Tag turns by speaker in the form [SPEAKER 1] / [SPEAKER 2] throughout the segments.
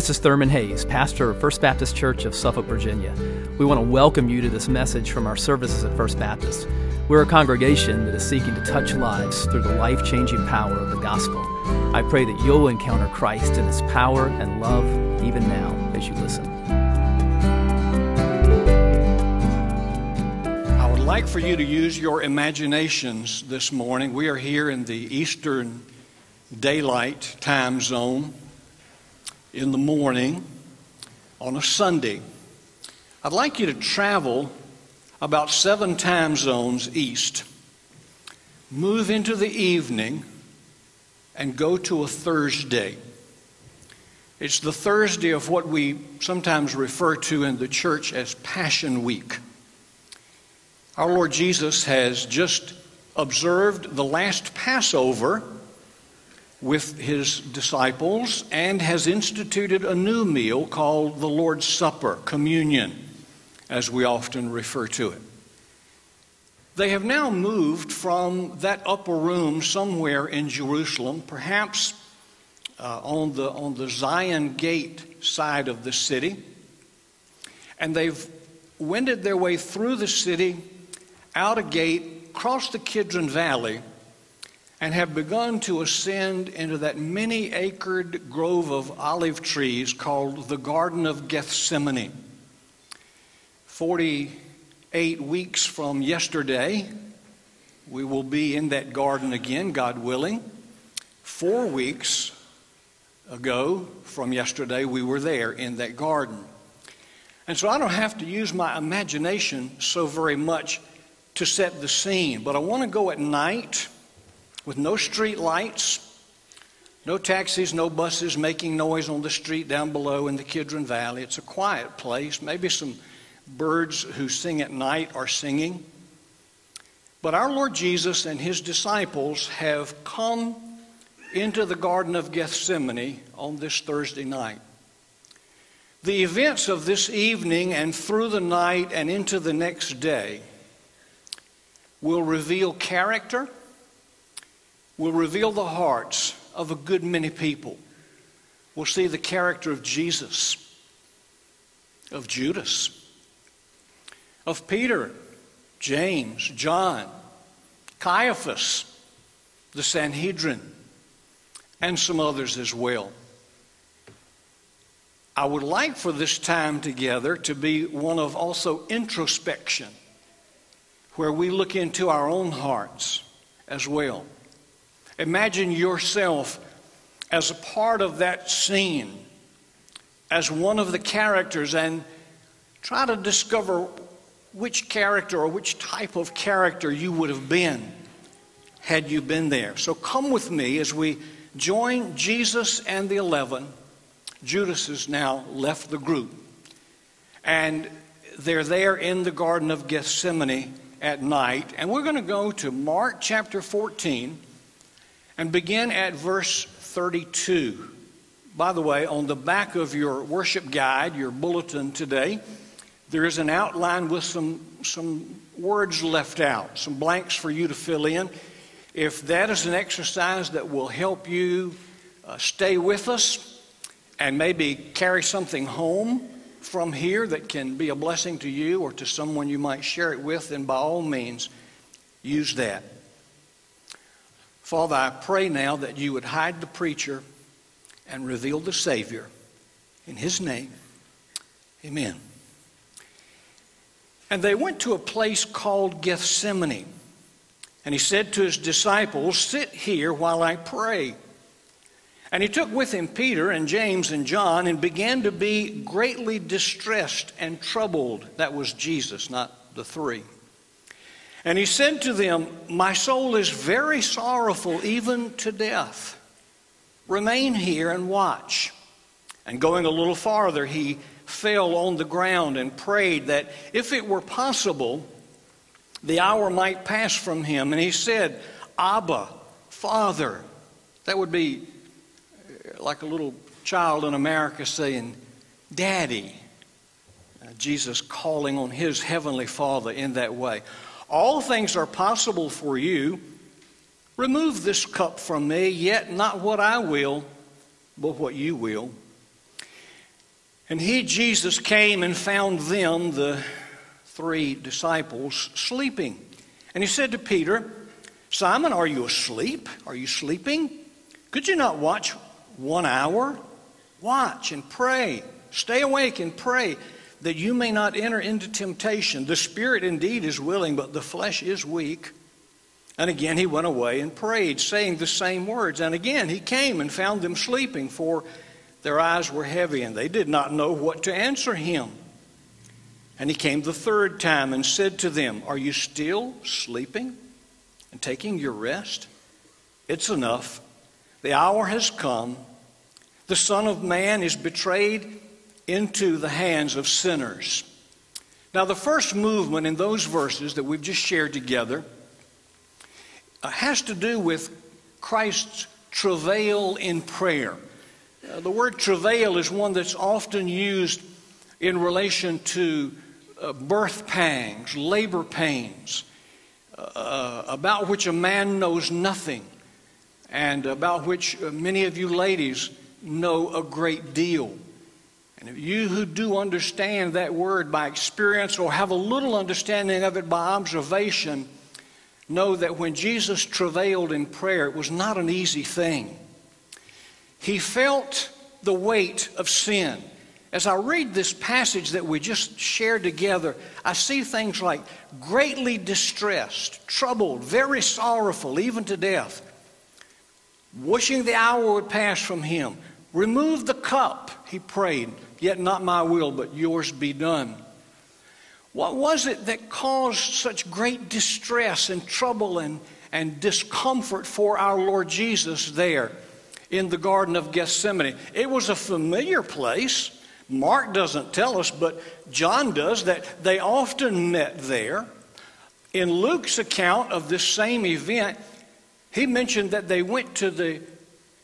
[SPEAKER 1] This is Thurman Hayes, pastor of First Baptist Church of Suffolk, Virginia. We want to welcome you to this message from our services at First Baptist. We're a congregation that is seeking to touch lives through the life changing power of the gospel. I pray that you'll encounter Christ in his power and love even now as you listen.
[SPEAKER 2] I would like for you to use your imaginations this morning. We are here in the Eastern Daylight Time Zone in the morning on a Sunday. I'd like you to travel about seven time zones east, move into the evening, and go to a Thursday. It's the Thursday of what we sometimes refer to in the church as Passion Week. Our Lord Jesus has just observed the last Passover with his disciples and has instituted a new meal called the Lord's Supper, communion, as we often refer to it. They have now moved from that upper room somewhere in Jerusalem, perhaps uh, on, the, on the Zion Gate side of the city, and they've wended their way through the city, out a gate, crossed the Kidron Valley, and have begun to ascend into that many acred grove of olive trees called the Garden of Gethsemane. 48 weeks from yesterday, we will be in that garden again, God willing. Four weeks ago from yesterday, we were there in that garden. And so I don't have to use my imagination so very much to set the scene, but I want to go at night with no street lights, no taxis, no buses making noise on the street down below in the Kidron Valley. It's a quiet place. Maybe some birds who sing at night are singing. But our Lord Jesus and his disciples have come into the Garden of Gethsemane on this Thursday night. The events of this evening and through the night and into the next day will reveal character will reveal the hearts of a good many people. We'll see the character of Jesus, of Judas, of Peter, James, John, Caiaphas, the Sanhedrin, and some others as well. I would like for this time together to be one of also introspection, where we look into our own hearts as well. Imagine yourself as a part of that scene, as one of the characters, and try to discover which character or which type of character you would have been had you been there. So come with me as we join Jesus and the eleven. Judas has now left the group. And they're there in the Garden of Gethsemane at night. And we're going to go to Mark chapter 14 and begin at verse 32. By the way, on the back of your worship guide, your bulletin today, there is an outline with some, some words left out, some blanks for you to fill in. If that is an exercise that will help you uh, stay with us and maybe carry something home from here that can be a blessing to you or to someone you might share it with, then by all means, use that. Father, I pray now that you would hide the preacher and reveal the Savior. In his name, amen. And they went to a place called Gethsemane. And he said to his disciples, Sit here while I pray. And he took with him Peter and James and John and began to be greatly distressed and troubled. That was Jesus, not the three. And he said to them, My soul is very sorrowful, even to death. Remain here and watch. And going a little farther, he fell on the ground and prayed that if it were possible, the hour might pass from him. And he said, Abba, Father. That would be like a little child in America saying, Daddy. Uh, Jesus calling on his heavenly Father in that way. All things are possible for you. Remove this cup from me, yet not what I will, but what you will. And he, Jesus, came and found them, the three disciples, sleeping. And he said to Peter, Simon, are you asleep? Are you sleeping? Could you not watch one hour? Watch and pray. Stay awake and pray that you may not enter into temptation. The spirit indeed is willing, but the flesh is weak. And again he went away and prayed, saying the same words. And again he came and found them sleeping, for their eyes were heavy, and they did not know what to answer him. And he came the third time and said to them, Are you still sleeping and taking your rest? It's enough. The hour has come. The Son of Man is betrayed into the hands of sinners. Now, the first movement in those verses that we've just shared together uh, has to do with Christ's travail in prayer. Uh, the word travail is one that's often used in relation to uh, birth pangs, labor pains, uh, about which a man knows nothing, and about which uh, many of you ladies know a great deal. And if you who do understand that word by experience or have a little understanding of it by observation, know that when Jesus travailed in prayer, it was not an easy thing. He felt the weight of sin. As I read this passage that we just shared together, I see things like greatly distressed, troubled, very sorrowful, even to death. Wishing the hour would pass from him. Remove the cup, he prayed, yet not my will, but yours be done. What was it that caused such great distress and trouble and, and discomfort for our Lord Jesus there? in the Garden of Gethsemane. It was a familiar place. Mark doesn't tell us, but John does, that they often met there. In Luke's account of this same event, he mentioned that they went to the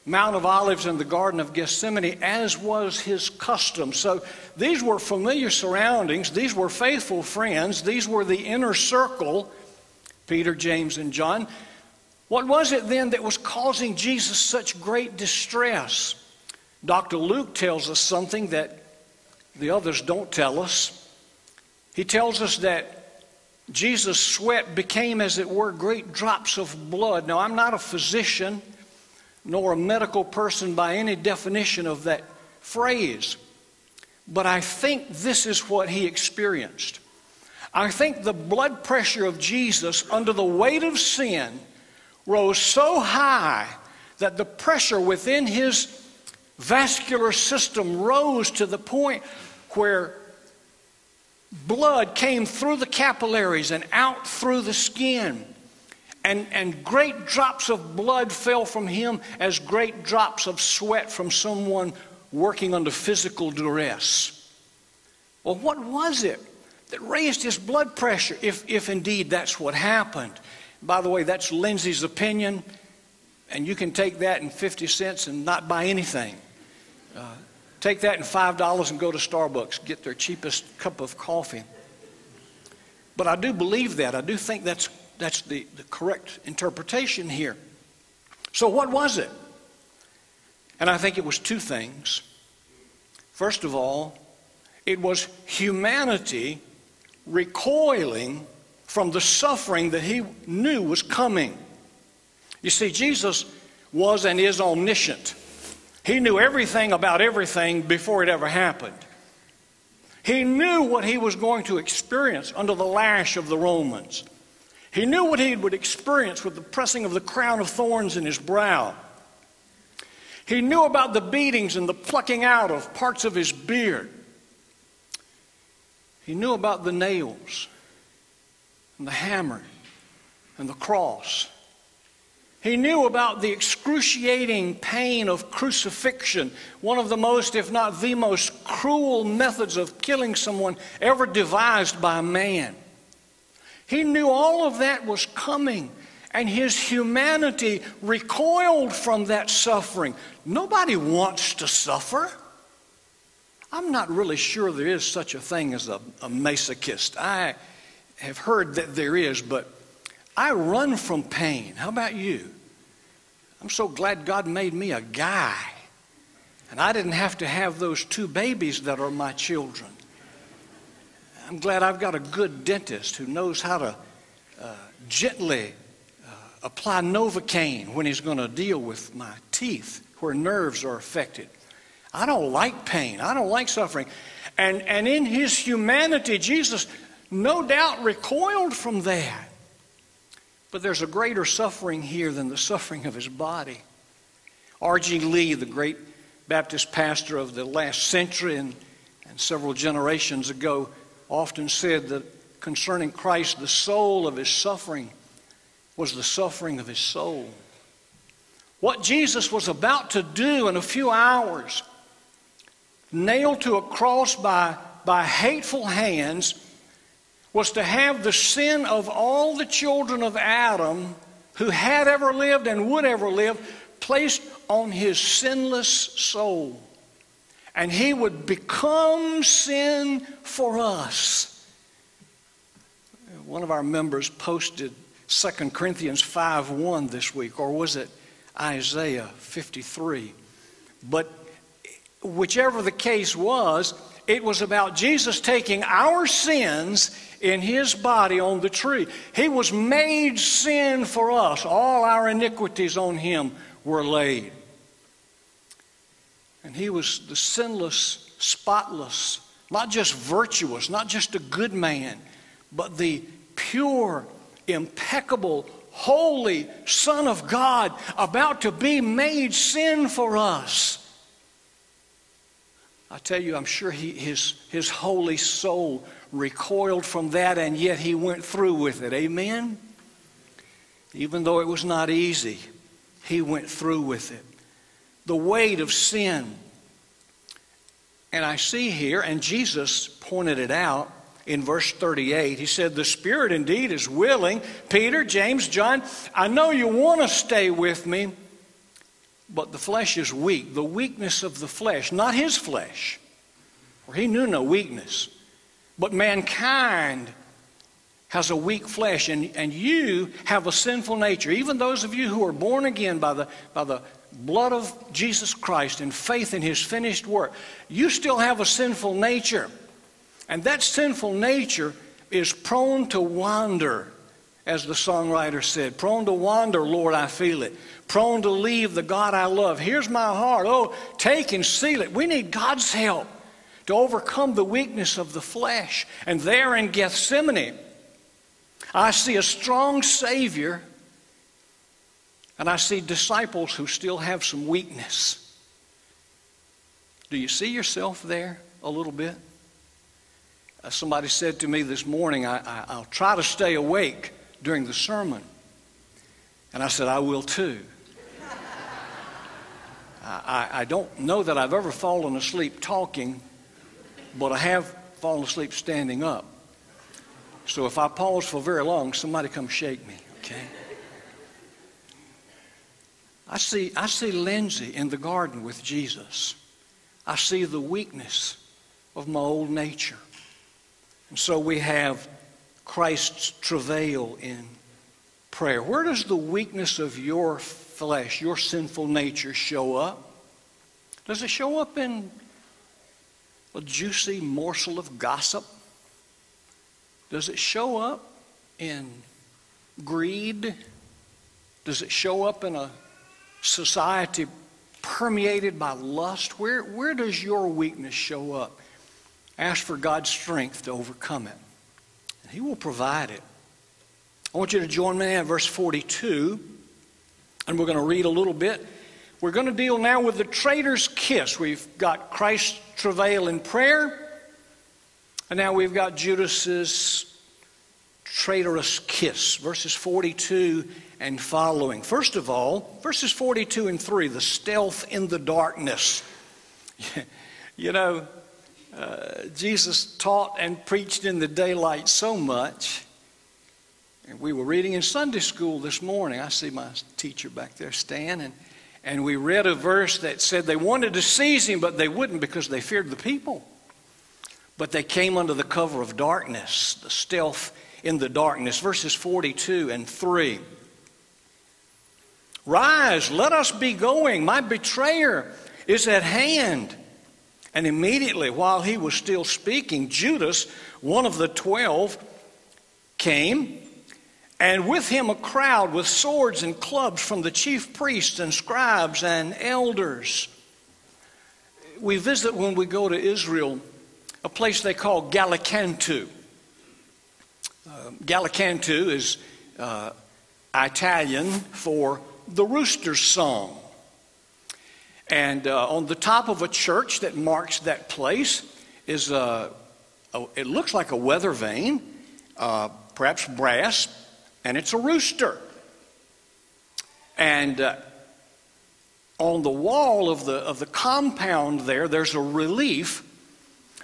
[SPEAKER 2] Mount of Olives and the Garden of Gethsemane, as was his custom. So these were familiar surroundings. These were faithful friends. These were the inner circle, Peter, James, and John. What was it then that was causing Jesus such great distress? Dr. Luke tells us something that the others don't tell us. He tells us that Jesus' sweat became, as it were, great drops of blood. Now, I'm not a physician nor a medical person by any definition of that phrase, but I think this is what he experienced. I think the blood pressure of Jesus under the weight of sin rose so high that the pressure within his vascular system rose to the point where blood came through the capillaries and out through the skin. And, and great drops of blood fell from him as great drops of sweat from someone working under physical duress. Well, what was it that raised his blood pressure, if, if indeed that's what happened? By the way, that's Lindsay's opinion, and you can take that in 50 cents and not buy anything. Uh, take that in $5 and go to Starbucks, get their cheapest cup of coffee. But I do believe that. I do think that's, that's the, the correct interpretation here. So, what was it? And I think it was two things. First of all, it was humanity recoiling from the suffering that he knew was coming. You see, Jesus was and is omniscient. He knew everything about everything before it ever happened. He knew what he was going to experience under the lash of the Romans. He knew what he would experience with the pressing of the crown of thorns in his brow. He knew about the beatings and the plucking out of parts of his beard. He knew about the nails and the hammer and the cross. He knew about the excruciating pain of crucifixion, one of the most, if not the most, cruel methods of killing someone ever devised by man. He knew all of that was coming, and his humanity recoiled from that suffering. Nobody wants to suffer. I'm not really sure there is such a thing as a, a masochist. I have heard that there is, but I run from pain. How about you? I'm so glad God made me a guy. And I didn't have to have those two babies that are my children. I'm glad I've got a good dentist who knows how to uh, gently uh, apply Novocaine when he's going to deal with my teeth where nerves are affected. I don't like pain. I don't like suffering. And, and in his humanity, Jesus no doubt recoiled from that. But there's a greater suffering here than the suffering of his body. R.G. Lee, the great Baptist pastor of the last century and, and several generations ago, often said that concerning Christ, the soul of his suffering was the suffering of his soul. What Jesus was about to do in a few hours, nailed to a cross by, by hateful hands, was to have the sin of all the children of Adam who had ever lived and would ever live placed on his sinless soul. And he would become sin for us. One of our members posted 2 Corinthians 5 1 this week, or was it Isaiah 53? But whichever the case was, it was about Jesus taking our sins in his body on the tree. He was made sin for us. All our iniquities on him were laid. And he was the sinless, spotless, not just virtuous, not just a good man, but the pure, impeccable, holy Son of God about to be made sin for us. I tell you, I'm sure he, his, his holy soul recoiled from that, and yet he went through with it. Amen? Even though it was not easy, he went through with it. The weight of sin. And I see here, and Jesus pointed it out in verse 38. He said, The Spirit indeed is willing. Peter, James, John, I know you want to stay with me, but the flesh is weak. The weakness of the flesh, not his flesh, for he knew no weakness. But mankind has a weak flesh, and, and you have a sinful nature. Even those of you who are born again by the, by the blood of Jesus Christ and faith in his finished work, you still have a sinful nature. And that sinful nature is prone to wander, as the songwriter said. Prone to wander, Lord, I feel it. Prone to leave the God I love. Here's my heart. Oh, take and seal it. We need God's help to overcome the weakness of the flesh. And there in Gethsemane, I see a strong Savior, and I see disciples who still have some weakness. Do you see yourself there a little bit? Uh, somebody said to me this morning, I, will try to stay awake during the sermon. And I said, I will too. I, I don't know that I've ever fallen asleep talking, but I have fallen asleep standing up. So if I pause for very long, somebody come shake me, okay? I see, I see Lindsay in the garden with Jesus. I see the weakness of my old nature. And so we have Christ's travail in prayer. Where does the weakness of your flesh, your sinful nature, show up? Does it show up in a juicy morsel of gossip? Does it show up in greed? Does it show up in a society permeated by lust? Where, where does your weakness show up? Ask for God's strength to overcome it, and He will provide it. I want you to join me in verse 42, and we're going to read a little bit. We're going to deal now with the traitor's kiss. We've got Christ's travail in prayer, and now we've got Judas's traitorous kiss, verses 42 and following. First of all, verses 42 and 3, the stealth in the darkness. you know, uh, Jesus taught and preached in the daylight so much. And we were reading in Sunday school this morning. I see my teacher back there, Stan, and and we read a verse that said they wanted to seize him, but they wouldn't because they feared the people. But they came under the cover of darkness, the stealth in the darkness. Verses 42 and 3. Rise, let us be going. My betrayer is at hand. And immediately, while he was still speaking, Judas, one of the twelve, came, and with him a crowd with swords and clubs from the chief priests and scribes and elders. We visit when we go to Israel a place they call Gallicantu. Uh, is uh, Italian for the rooster's song. And uh, on the top of a church that marks that place is a, a it looks like a weather vane, uh, perhaps brass, and it's a rooster. And uh, on the wall of the, of the compound there, there's a relief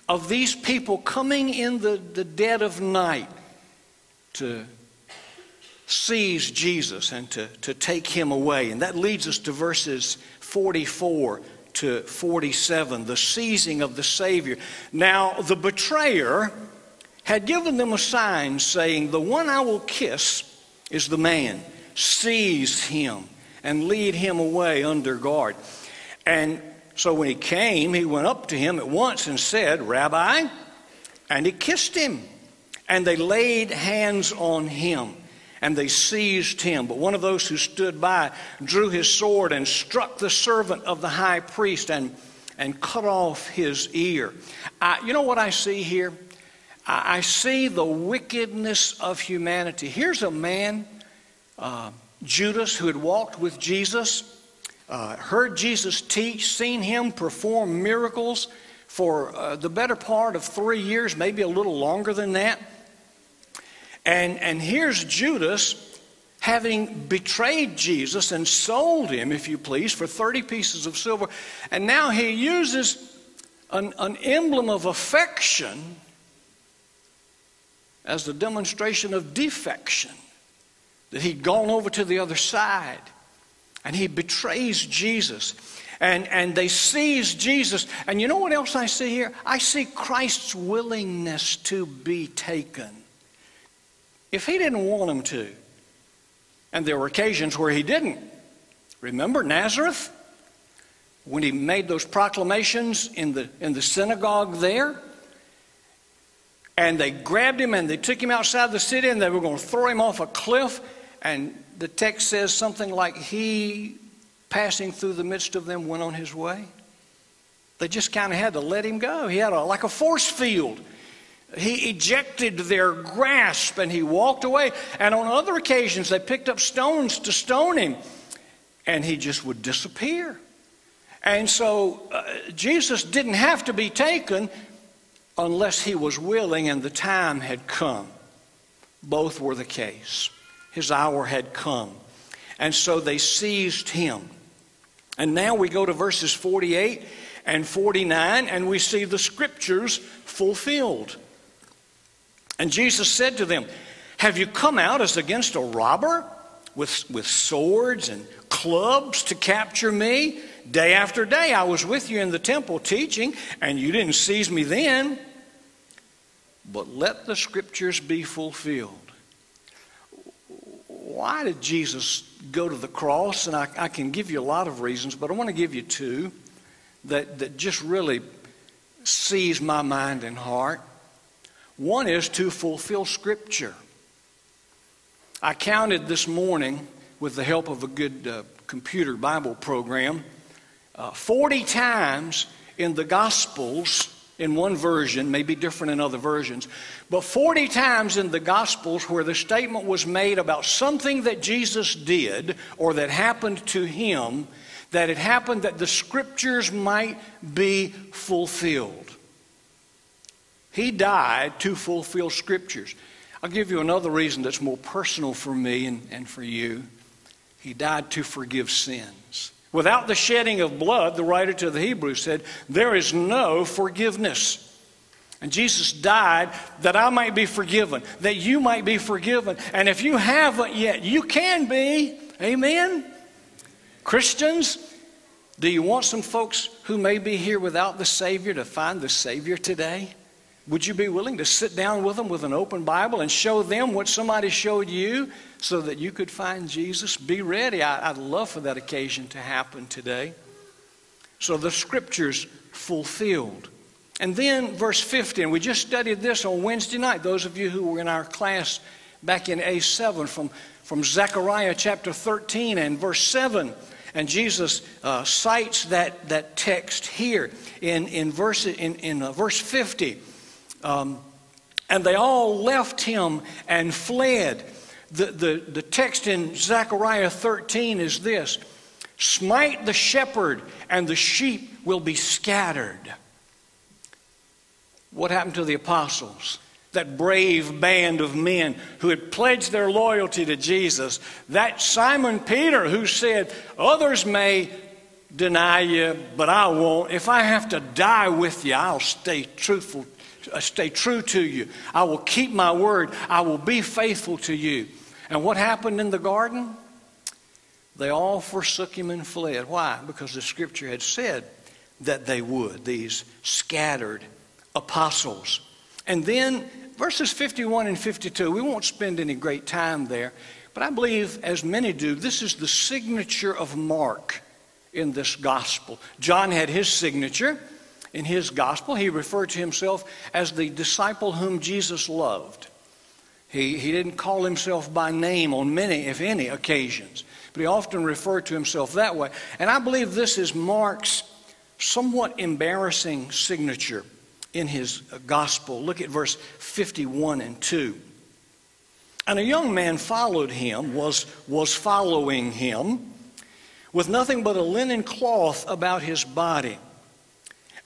[SPEAKER 2] of these people coming in the, the dead of night to seize Jesus and to, to take him away. And that leads us to verses 44 to 47, the seizing of the Savior. Now, the betrayer had given them a sign saying, The one I will kiss is the man. Seize him and lead him away under guard. And so when he came, he went up to him at once and said, Rabbi, and he kissed him. And they laid hands on him and they seized him. But one of those who stood by drew his sword and struck the servant of the high priest and, and cut off his ear. I, you know what I see here? I, I, see the wickedness of humanity. Here's a man, uh, Judas, who had walked with Jesus, uh, heard Jesus teach, seen him perform miracles for uh, the better part of three years, maybe a little longer than that. And, and here's Judas having betrayed Jesus and sold him, if you please, for 30 pieces of silver. And now he uses an, an emblem of affection as the demonstration of defection, that he'd gone over to the other side. And he betrays Jesus. And, and they seize Jesus. And you know what else I see here? I see Christ's willingness to be taken. If he didn't want him to, and there were occasions where he didn't. Remember Nazareth? When he made those proclamations in the, in the synagogue there? And they grabbed him and they took him outside the city and they were going to throw him off a cliff. And the text says something like, He, passing through the midst of them, went on his way. They just kind of had to let him go. He had a, like a force field he ejected their grasp and he walked away. And on other occasions, they picked up stones to stone him, and he just would disappear. And so uh, Jesus didn't have to be taken unless he was willing and the time had come. Both were the case. His hour had come. And so they seized him. And now we go to verses 48 and 49, and we see the scriptures fulfilled. And Jesus said to them, Have you come out as against a robber with, with swords and clubs to capture me? Day after day I was with you in the temple teaching, and you didn't seize me then. But let the scriptures be fulfilled. Why did Jesus go to the cross? And I, I can give you a lot of reasons, but I want to give you two that, that just really seize my mind and heart. One is to fulfill Scripture. I counted this morning with the help of a good uh, computer Bible program uh, 40 times in the Gospels, in one version, may be different in other versions, but 40 times in the Gospels where the statement was made about something that Jesus did or that happened to him, that it happened that the Scriptures might be fulfilled. He died to fulfill scriptures. I'll give you another reason that's more personal for me and, and for you. He died to forgive sins. Without the shedding of blood, the writer to the Hebrews said, there is no forgiveness. And Jesus died that I might be forgiven, that you might be forgiven. And if you haven't yet, you can be. Amen? Christians, do you want some folks who may be here without the Savior to find the Savior today? Would you be willing to sit down with them with an open Bible and show them what somebody showed you so that you could find Jesus? Be ready. I, would love for that occasion to happen today. So the scriptures fulfilled. And then verse 50, and we just studied this on Wednesday night, those of you who were in our class back in A7 from, from Zechariah chapter 13 and verse 7. And Jesus uh, cites that, that text here in, in, verse, in, in uh, verse 50. Um, and they all left him and fled. The, the, the text in Zechariah 13 is this Smite the shepherd, and the sheep will be scattered. What happened to the apostles? That brave band of men who had pledged their loyalty to Jesus. That Simon Peter who said, Others may deny you, but I won't. If I have to die with you, I'll stay truthful, Uh, stay true to you. I will keep my word. I will be faithful to you. And what happened in the garden? They all forsook him and fled. Why? Because the scripture had said that they would, these scattered apostles. And then verses 51 and 52, we won't spend any great time there, but I believe, as many do, this is the signature of Mark in this gospel. John had his signature in his gospel. He referred to himself as the disciple whom Jesus loved. He, he didn't call himself by name on many, if any, occasions but he often referred to himself that way. And I believe this is Mark's somewhat embarrassing signature in his gospel. Look at verse 51 and 2. And a young man followed him, was, was following him, with nothing but a linen cloth about his body.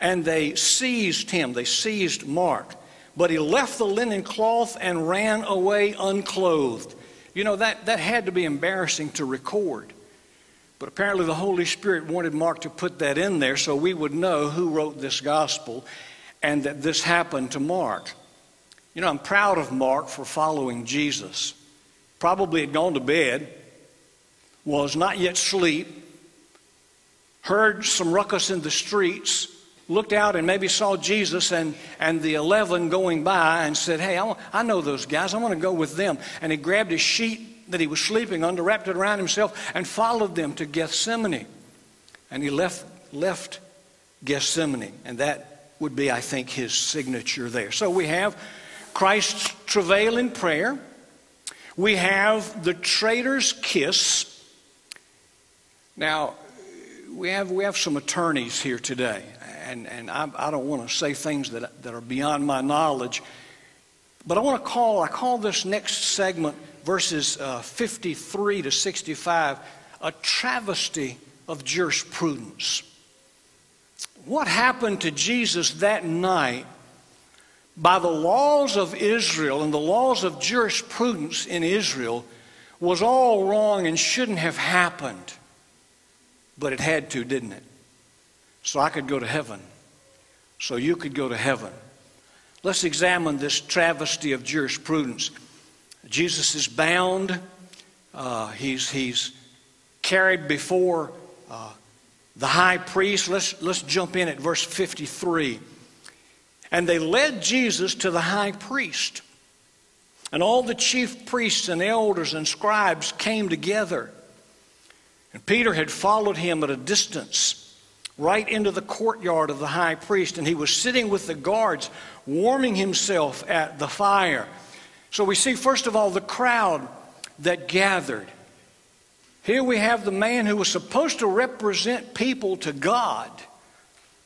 [SPEAKER 2] And they seized him, they seized Mark. But he left the linen cloth and ran away unclothed. You know, that, that had to be embarrassing to record. But apparently, the Holy Spirit wanted Mark to put that in there so we would know who wrote this gospel and that this happened to Mark. You know, I'm proud of Mark for following Jesus. Probably had gone to bed, was not yet asleep, heard some ruckus in the streets, looked out and maybe saw Jesus and, and the 11 going by and said, Hey, I, I know those guys. I want to go with them. And he grabbed his sheet that he was sleeping under, wrapped it around himself, and followed them to Gethsemane. And he left, left Gethsemane. And that would be, I think, his signature there. So we have Christ's travail in prayer. We have the traitor's kiss. Now, we have, we have some attorneys here today and, and I, I don't want to say things that, that are beyond my knowledge. But I want to call, I call this next segment, verses uh, 53 to 65, a travesty of jurisprudence. What happened to Jesus that night by the laws of Israel and the laws of jurisprudence in Israel was all wrong and shouldn't have happened. But it had to, didn't it? So I could go to heaven, so you could go to heaven. Let's examine this travesty of jurisprudence. Jesus is bound, uh, he's, he's carried before uh, the high priest. Let's, let's jump in at verse 53. And they led Jesus to the high priest. And all the chief priests and elders and scribes came together. And Peter had followed him at a distance right into the courtyard of the high priest, and he was sitting with the guards, warming himself at the fire. So we see, first of all, the crowd that gathered. Here we have the man who was supposed to represent people to God,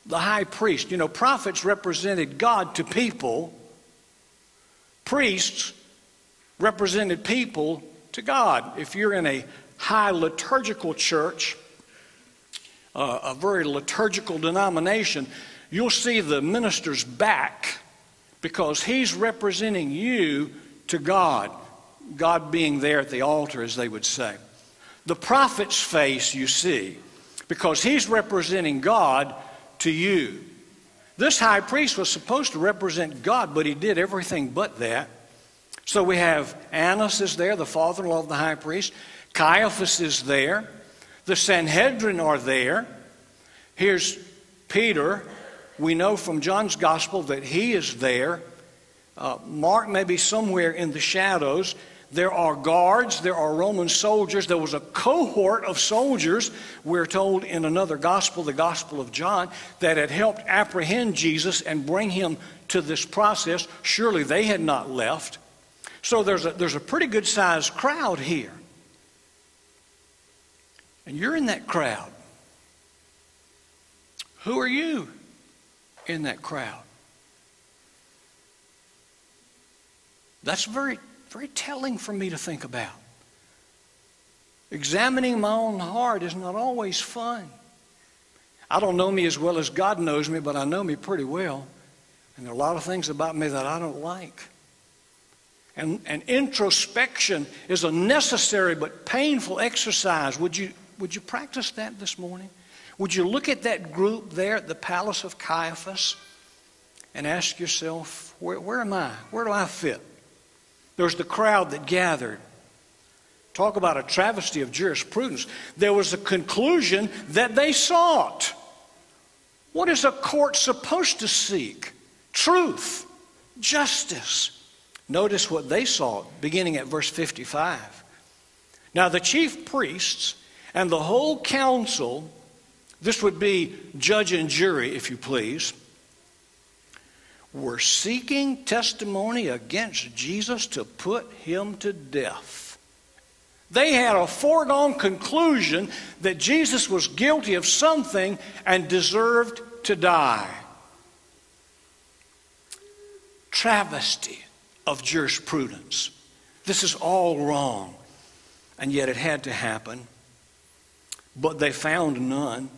[SPEAKER 2] the high priest. You know, prophets represented God to people, priests represented people to God. If you're in a high liturgical church, uh, a very liturgical denomination, you'll see the minister's back because he's representing you to God, God being there at the altar, as they would say. The prophet's face you see because he's representing God to you. This high priest was supposed to represent God, but he did everything but that. So we have Annas is there, the father in law of the high priest. Caiaphas is there. The Sanhedrin are there. Here's Peter. We know from John's gospel that he is there. Uh, Mark may be somewhere in the shadows. There are guards, there are Roman soldiers. There was a cohort of soldiers, we're told in another gospel, the Gospel of John, that had helped apprehend Jesus and bring him to this process. Surely they had not left. So there's a, there's a pretty good sized crowd here. And you're in that crowd. Who are you in that crowd? That's very very telling for me to think about. Examining my own heart is not always fun. I don't know me as well as God knows me, but I know me pretty well. And there are a lot of things about me that I don't like. And, and introspection is a necessary but painful exercise. Would you, would you practice that this morning? Would you look at that group there at the palace of Caiaphas and ask yourself, where, where am I? Where do I fit? There's the crowd that gathered. Talk about a travesty of jurisprudence. There was a conclusion that they sought. What is a court supposed to seek? Truth, justice. Notice what they sought, beginning at verse 55. Now, the chief priests and the whole council, this would be judge and jury, if you please, were seeking testimony against Jesus to put him to death. They had a foregone conclusion that Jesus was guilty of something and deserved to die. Travesty of jurisprudence. This is all wrong. And yet it had to happen. But they found none.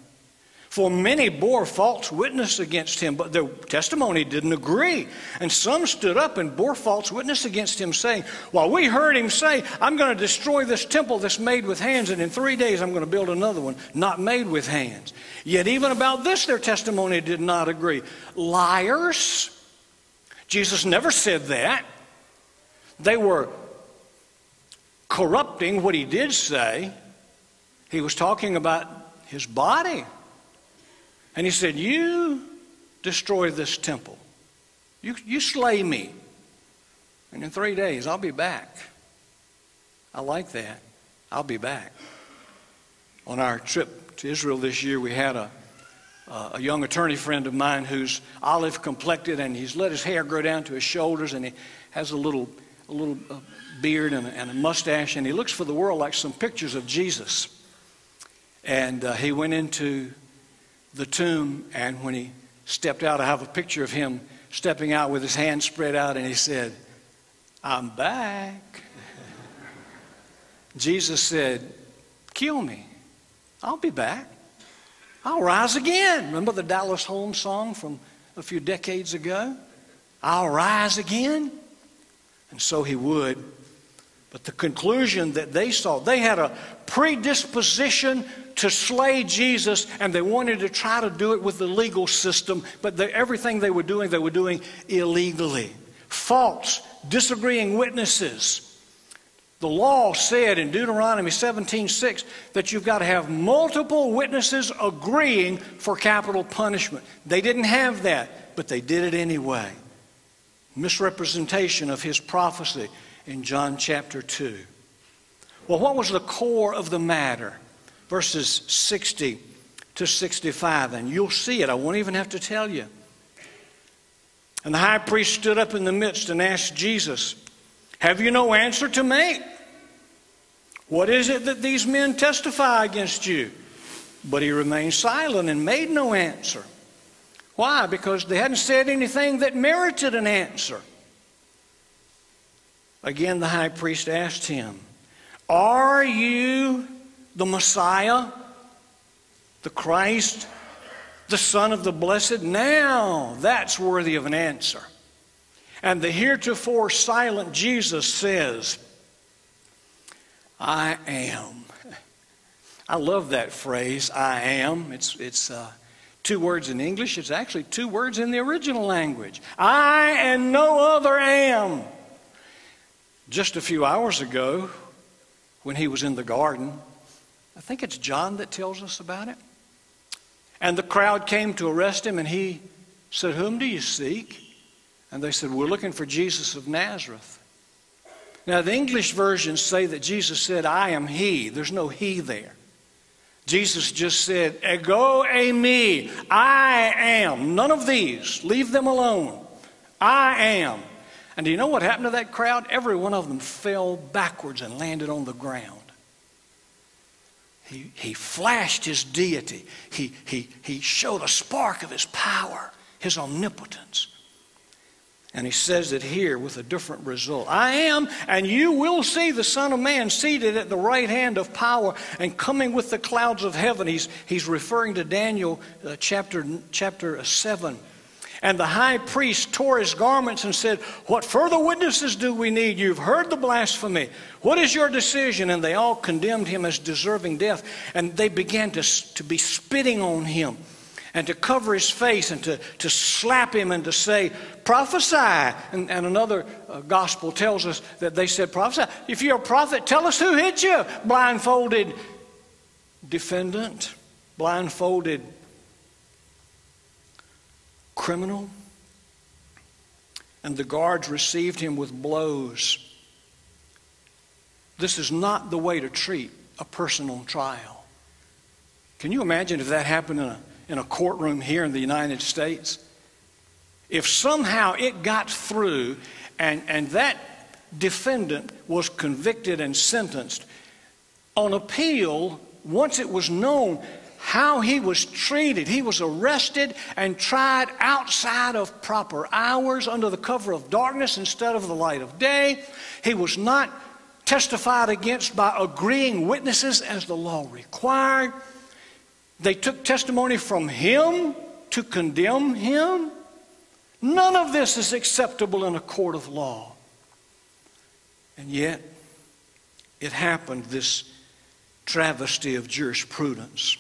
[SPEAKER 2] For many bore false witness against him, but their testimony didn't agree. And some stood up and bore false witness against him, saying, Well, we heard him say, I'm going to destroy this temple that's made with hands, and in three days I'm going to build another one not made with hands. Yet, even about this, their testimony did not agree. Liars. Jesus never said that. They were corrupting what he did say. He was talking about his body. And he said, You destroy this temple. You, you slay me. And in three days, I'll be back. I like that. I'll be back. On our trip to Israel this year, we had a, a young attorney friend of mine who's olive complected and he's let his hair grow down to his shoulders and he has a little, a little uh, beard and and a mustache and he looks for the world like some pictures of Jesus. And uh, he went into the tomb, and when he stepped out, I have a picture of him stepping out with his hands spread out, and he said, I'm back. Jesus said, Kill me. I'll be back. I'll rise again. Remember the Dallas Holmes song from a few decades ago? I'll rise again. And so he would. But the conclusion that they saw, they had a predisposition to slay Jesus, and they wanted to try to do it with the legal system, but everything they were doing, they were doing illegally. False, disagreeing witnesses. The law said in Deuteronomy 17:6 that you've got to have multiple witnesses agreeing for capital punishment. They didn't have that, but they did it anyway. Misrepresentation of his prophecy in John chapter 2. Well, what was the core of the matter? Verses 60 to 65, and you'll see it. I won't even have to tell you. And the high priest stood up in the midst and asked Jesus, Have you no answer to make? What is it that these men testify against you? But he remained silent and made no answer. Why? Because they hadn't said anything that merited an answer. Again, the high priest asked him, Are you the Messiah, the Christ, the Son of the Blessed? Now that's worthy of an answer. And the heretofore silent Jesus says, I am. I love that phrase, I am. It's, it's uh, two words in English, it's actually two words in the original language. I and no other am. Just a few hours ago, when he was in the garden, I think it's John that tells us about it. And the crowd came to arrest him, and he said, Whom do you seek? And they said, We're looking for Jesus of Nazareth. Now, the English versions say that Jesus said, I am He. There's no He there. Jesus just said, Ego eimi, I am. None of these. Leave them alone. I am. And do you know what happened to that crowd? Every one of them fell backwards and landed on the ground. He, he flashed his deity. He, he, he showed a spark of his power, his omnipotence. And he says it here with a different result. I am, and you will see the Son of Man seated at the right hand of power and coming with the clouds of heaven. He's, he's referring to Daniel uh, chapter, chapter 7. And the high priest tore his garments and said, What further witnesses do we need? You've heard the blasphemy. What is your decision? And they all condemned him as deserving death. And they began to, to be spitting on him and to cover his face and to, to slap him and to say, prophesy. And, and another uh, gospel tells us that they said, prophesy. If you're a prophet, tell us who hit you. Blindfolded defendant, blindfolded criminal. And the guards received him with blows. This is not the way to treat a person on trial. Can you imagine if that happened in a in a courtroom here in the United States, if somehow it got through and, and that defendant was convicted and sentenced, on appeal, once it was known how he was treated, he was arrested and tried outside of proper hours under the cover of darkness instead of the light of day. He was not testified against by agreeing witnesses as the law required. They took testimony from him to condemn him. None of this is acceptable in a court of law. And yet, it happened, this travesty of jurisprudence.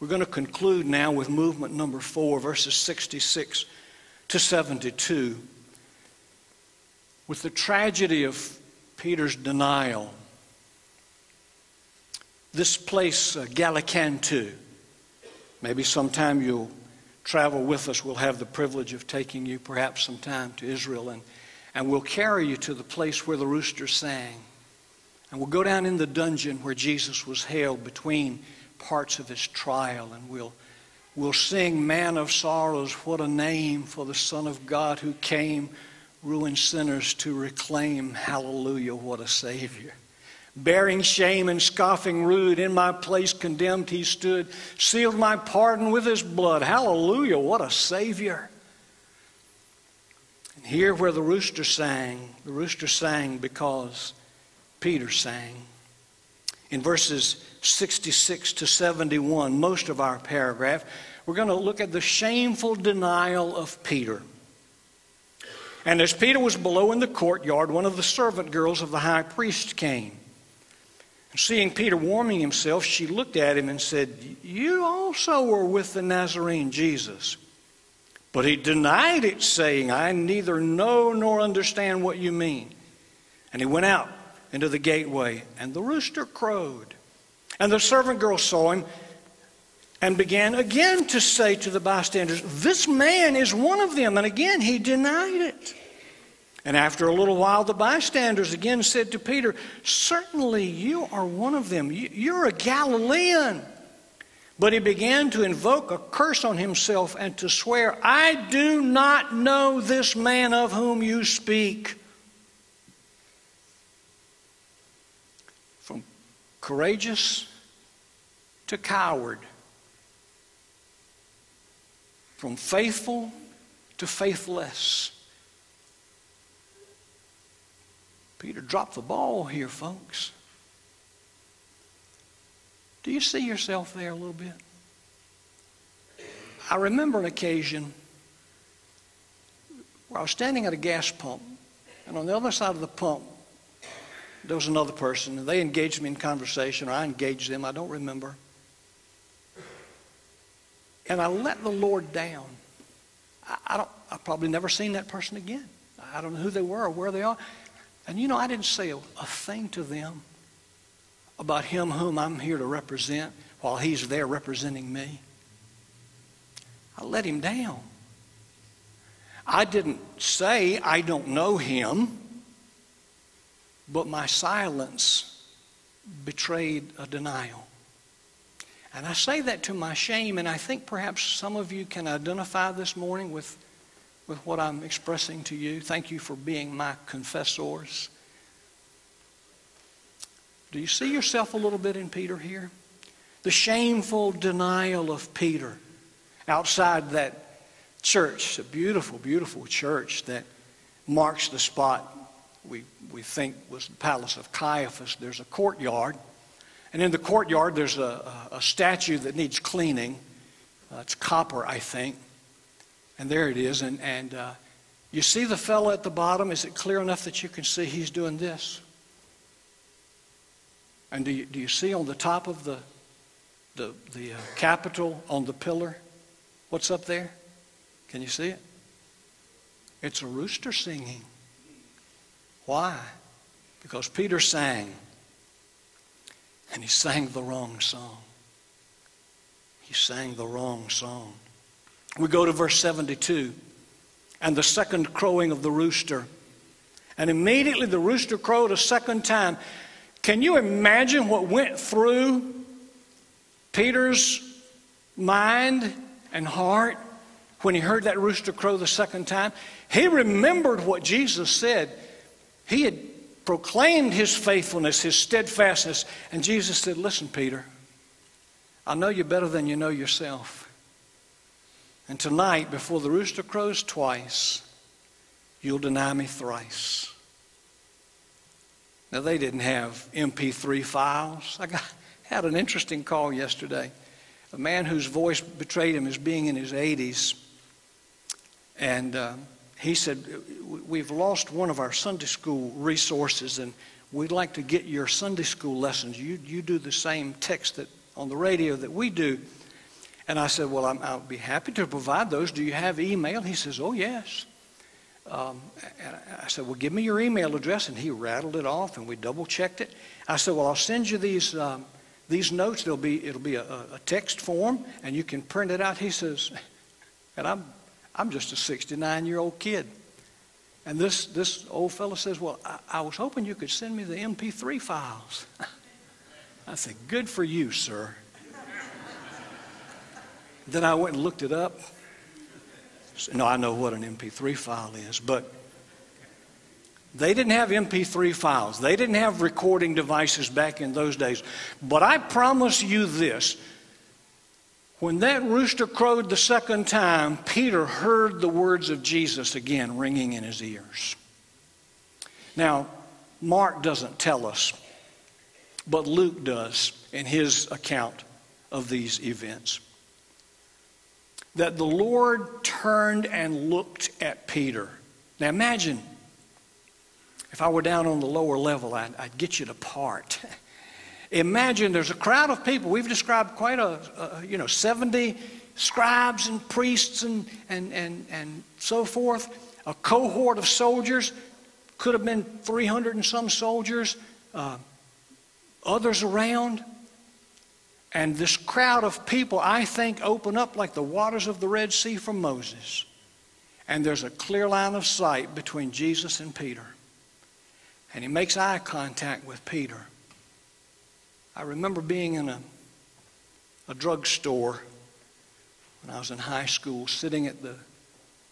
[SPEAKER 2] We're going to conclude now with movement number four, verses 66 to 72, with the tragedy of Peter's denial. This place, uh, Gallicantu, Maybe sometime you'll travel with us. We'll have the privilege of taking you perhaps sometime to Israel and, and we'll carry you to the place where the rooster sang. And we'll go down in the dungeon where Jesus was held between parts of his trial and we'll, we'll sing Man of Sorrows, what a name for the Son of God who came ruined sinners to reclaim. Hallelujah, what a Savior. Bearing shame and scoffing rude, in my place condemned he stood, sealed my pardon with his blood. Hallelujah, what a Savior. And here where the rooster sang, the rooster sang because Peter sang. In verses 66 to 71, most of our paragraph, we're going to look at the shameful denial of Peter. And as Peter was below in the courtyard, one of the servant girls of the high priest came. Seeing Peter warming himself, she looked at him and said, You also were with the Nazarene Jesus. But he denied it, saying, I neither know nor understand what you mean. And he went out into the gateway, and the rooster crowed. And the servant girl saw him and began again to say to the bystanders, This man is one of them. And again he denied it. And after a little while, the bystanders again said to Peter, Certainly you are one of them. You're a Galilean. But he began to invoke a curse on himself and to swear, I do not know this man of whom you speak. From courageous to coward, from faithful to faithless. Peter dropped the ball here, folks. Do you see yourself there a little bit? I remember an occasion where I was standing at a gas pump, and on the other side of the pump, there was another person, and they engaged me in conversation, or I engaged them, I don't remember. And I let the Lord down. I, I don't, I've probably never seen that person again. I don't know who they were or where they are. And you know, I didn't say a, a thing to them about him whom I'm here to represent while he's there representing me. I let him down. I didn't say I don't know him. but my silence betrayed a denial. And I say that to my shame, and I think perhaps some of you can identify this morning with, with what I'm expressing to you. Thank you for being my confessors. Do you see yourself a little bit in Peter here? The shameful denial of Peter outside that church, a beautiful, beautiful church that marks the spot we, we think was the palace of Caiaphas. There's a courtyard and in the courtyard, there's a, a statue that needs cleaning. Uh, it's copper, I think. And there it is. And, and uh, you see the fellow at the bottom? Is it clear enough that you can see he's doing this? And do you, do you see on the top of the, the, the uh, capital on the pillar? What's up there? Can you see it? It's a rooster singing. Why? Because Peter sang and he sang the wrong song. He sang the wrong song. We go to verse 72 and the second crowing of the rooster. And immediately the rooster crowed a second time. Can you imagine what went through Peter's mind and heart when he heard that rooster crow the second time? He remembered what Jesus said. He had proclaimed his faithfulness, his steadfastness. And Jesus said, Listen, Peter, I know you better than you know yourself. And tonight, before the rooster crows twice, you'll deny me thrice. Now, they didn't have MP3 files. I got, had an interesting call yesterday. A man whose voice betrayed him as being in his 80s. And. Uh, he said, We've lost one of our Sunday school resources, and we'd like to get your Sunday school lessons. You, you do the same text that on the radio that we do. And I said, Well, i will be happy to provide those. Do you have email? He says, Oh, yes. Um, and I said, Well, give me your email address. And he rattled it off, and we double checked it. I said, Well, I'll send you these. Um, these notes, they'll be, it'll be a, a text form, and you can print it out. He says, and I'm I'm just a 69 year old kid. And this, this old fellow says, Well, I, I was hoping you could send me the MP3 files. I said, Good for you, sir. then I went and looked it up. No, I know what an MP3 file is, but they didn't have MP3 files. They didn't have recording devices back in those days. But I promise you this when that rooster crowed the second time, Peter heard the words of Jesus again ringing in his ears. Now, Mark doesn't tell us, but Luke does in his account of these events. That the Lord turned and looked at Peter. Now imagine if I were down on the lower level, I'd, I'd get you to part. Imagine there's a crowd of people. We've described quite a, a you know, 70 scribes and priests and, and, and, and so forth, a cohort of soldiers. Could have been 300 and some soldiers, uh, others around. And this crowd of people, I think, open up like the waters of the Red Sea for Moses. And there's a clear line of sight between Jesus and Peter. And he makes eye contact with Peter. I remember being in a, a drugstore when I was in high school, sitting at the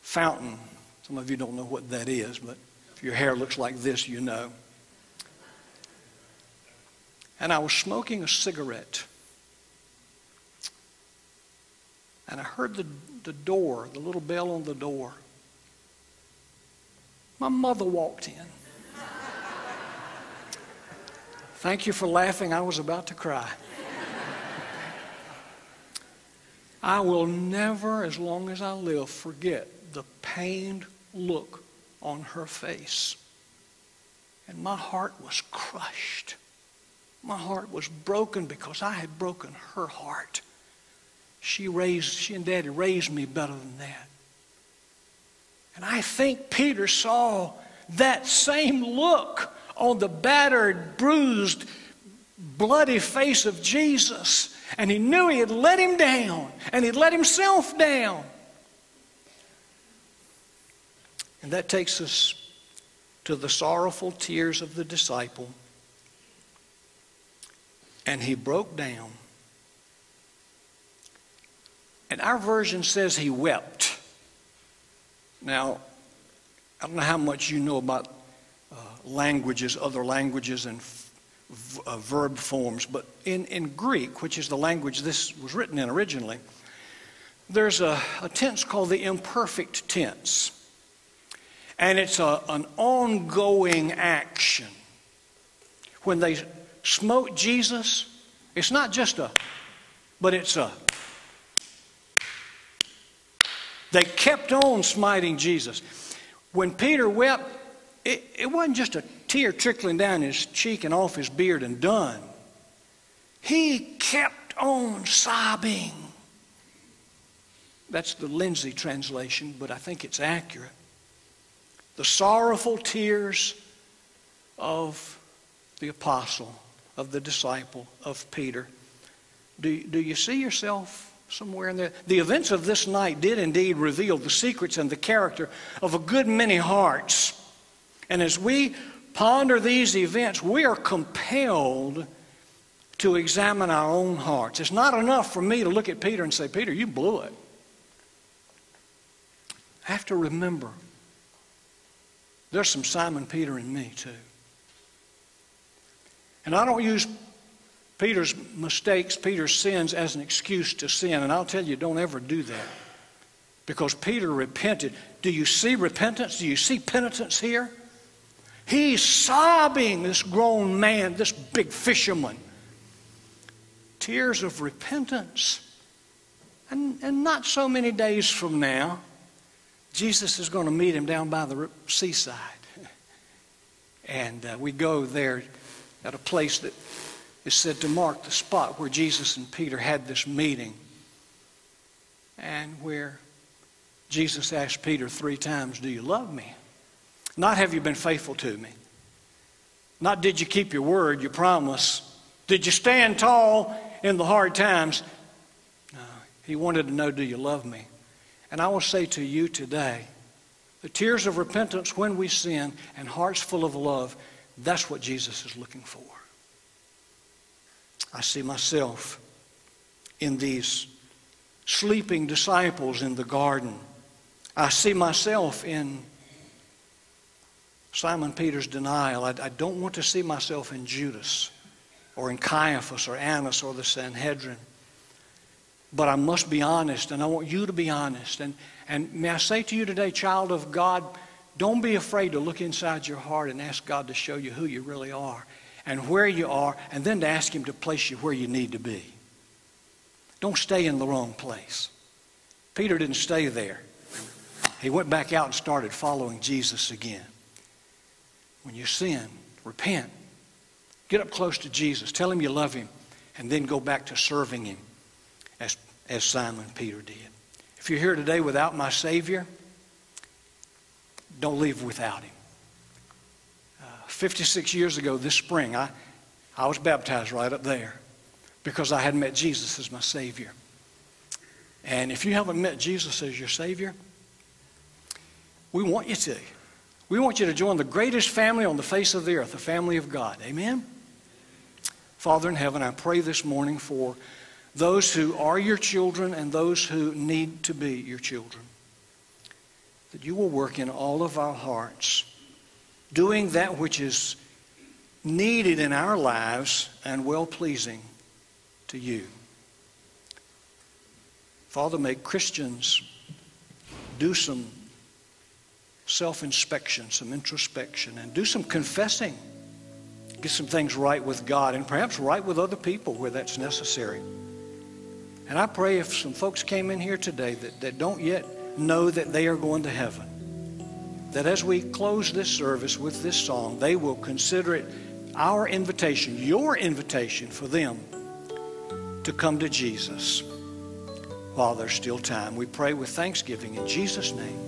[SPEAKER 2] fountain. Some of you don't know what that is, but if your hair looks like this, you know. And I was smoking a cigarette. And I heard the, the door, the little bell on the door. My mother walked in. Thank you for laughing. I was about to cry. I will never, as long as I live, forget the pained look on her face. And my heart was crushed. My heart was broken because I had broken her heart. She raised, she and Daddy raised me better than that. And I think Peter saw that same look on the battered, bruised, bloody face of Jesus. And he knew he had let him down, and he'd let himself down. And that takes us to the sorrowful tears of the disciple, and he broke down. And our version says he wept. Now, I don't know how much you know about uh, languages, other languages, and uh, verb forms, but in, in Greek, which is the language this was written in originally, there's a, a tense called the imperfect tense. And it's a, an ongoing action. When they smote Jesus, it's not just a, but it's a. They kept on smiting Jesus. When Peter wept, it, it wasn't just a tear trickling down his cheek and off his beard and done. He kept on sobbing. That's the Lindsay translation, but I think it's accurate. The sorrowful tears of the apostle, of the disciple, of Peter. Do, do you see yourself somewhere in there? The events of this night did indeed reveal the secrets and the character of a good many hearts. And as we ponder these events, we are compelled to examine our own hearts. It's not enough for me to look at Peter and say, Peter, you blew it. I have to remember there's some Simon Peter in me, too. And I don't use Peter's mistakes, Peter's sins, as an excuse to sin. And I'll tell you, don't ever do that. Because Peter repented. Do you see repentance? Do you see penitence here? He's sobbing, this grown man, this big fisherman. Tears of repentance. And, and not so many days from now, Jesus is going to meet him down by the seaside. And uh, we go there at a place that is said to mark the spot where Jesus and Peter had this meeting. And where Jesus asked Peter three times, Do you love me? Not have you been faithful to me? Not did you keep your word, your promise? Did you stand tall in the hard times? No. He wanted to know, Do you love me? And I will say to you today, the tears of repentance when we sin and hearts full of love, that's what Jesus is looking for. I see myself in these sleeping disciples in the garden. I see myself in Simon Peter's denial. I, I, don't want to see myself in Judas or in Caiaphas or Annas or the Sanhedrin. But I must be honest, and I want you to be honest. And, and may I say to you today, child of God, don't be afraid to look inside your heart and ask God to show you who you really are and where you are, and then to ask Him to place you where you need to be. Don't stay in the wrong place. Peter didn't stay there. He went back out and started following Jesus again. When you sin, repent. Get up close to Jesus. Tell him you love him. And then go back to serving him as, as Simon Peter did. If you're here today without my Savior, don't leave without him. Uh, 56 years ago this spring, I, I was baptized right up there because I had met Jesus as my Savior. And if you haven't met Jesus as your Savior, we want you to. We want you to join the greatest family on the face of the earth, the family of God. Amen? Father in heaven, I pray this morning for those who are your children and those who need to be your children. That you will work in all of our hearts, doing that which is needed in our lives and well pleasing to you. Father, may Christians do some self inspection, some introspection, and do some confessing. Get some things right with God and perhaps right with other people where that's necessary. And I pray if some folks came in here today that, that don't yet know that they are going to heaven, that as we close this service with this song, they will consider it our invitation, your invitation for them to come to Jesus while there's still time. We pray with thanksgiving in Jesus' name.